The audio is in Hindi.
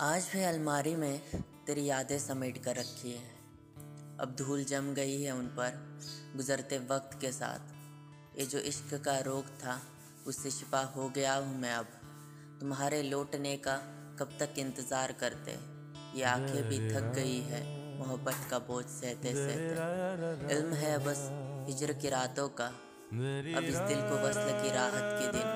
आज भी अलमारी में तेरी यादें समेट कर रखी है। अब धूल जम गई है उन पर, गुजरते वक्त के साथ। ये जो इश्क का रोग था, उससे शिफा हो गया हूँ मैं अब। तुम्हारे लौटने का कब तक इंतज़ार करते? ये आँखें भी थक गई है, मोहब्बत का बोझ सहते सहते। इल्म है बस हिजर की रातों का, अब इस दिल को वसल की राहत के दिन।